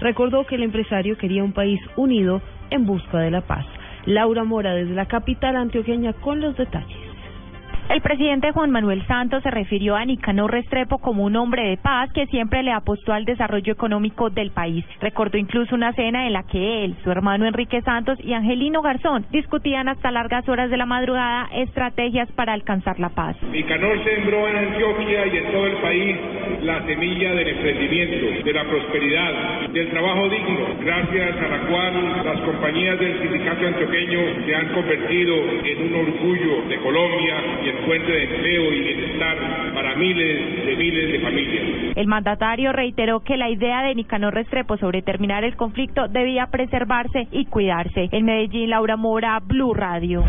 Recordó que el empresario quería un país unido en busca de la paz. Laura Mora desde la capital antioqueña con los detalles. El presidente Juan Manuel Santos se refirió a Nicanor Restrepo como un hombre de paz que siempre le apostó al desarrollo económico del país. Recordó incluso una cena en la que él, su hermano Enrique Santos y Angelino Garzón discutían hasta largas horas de la madrugada estrategias para alcanzar la paz. Nicanor sembró en Antioquia y en todo el país la semilla del emprendimiento, de la prosperidad, del trabajo digno, gracias a la cual las compañías del sindicato antioqueño se han convertido en un orgullo de Colombia y en fuente de empleo y bienestar para miles de miles de familias. El mandatario reiteró que la idea de Nicanor Restrepo sobre terminar el conflicto debía preservarse y cuidarse. En Medellín, Laura Mora, Blue Radio.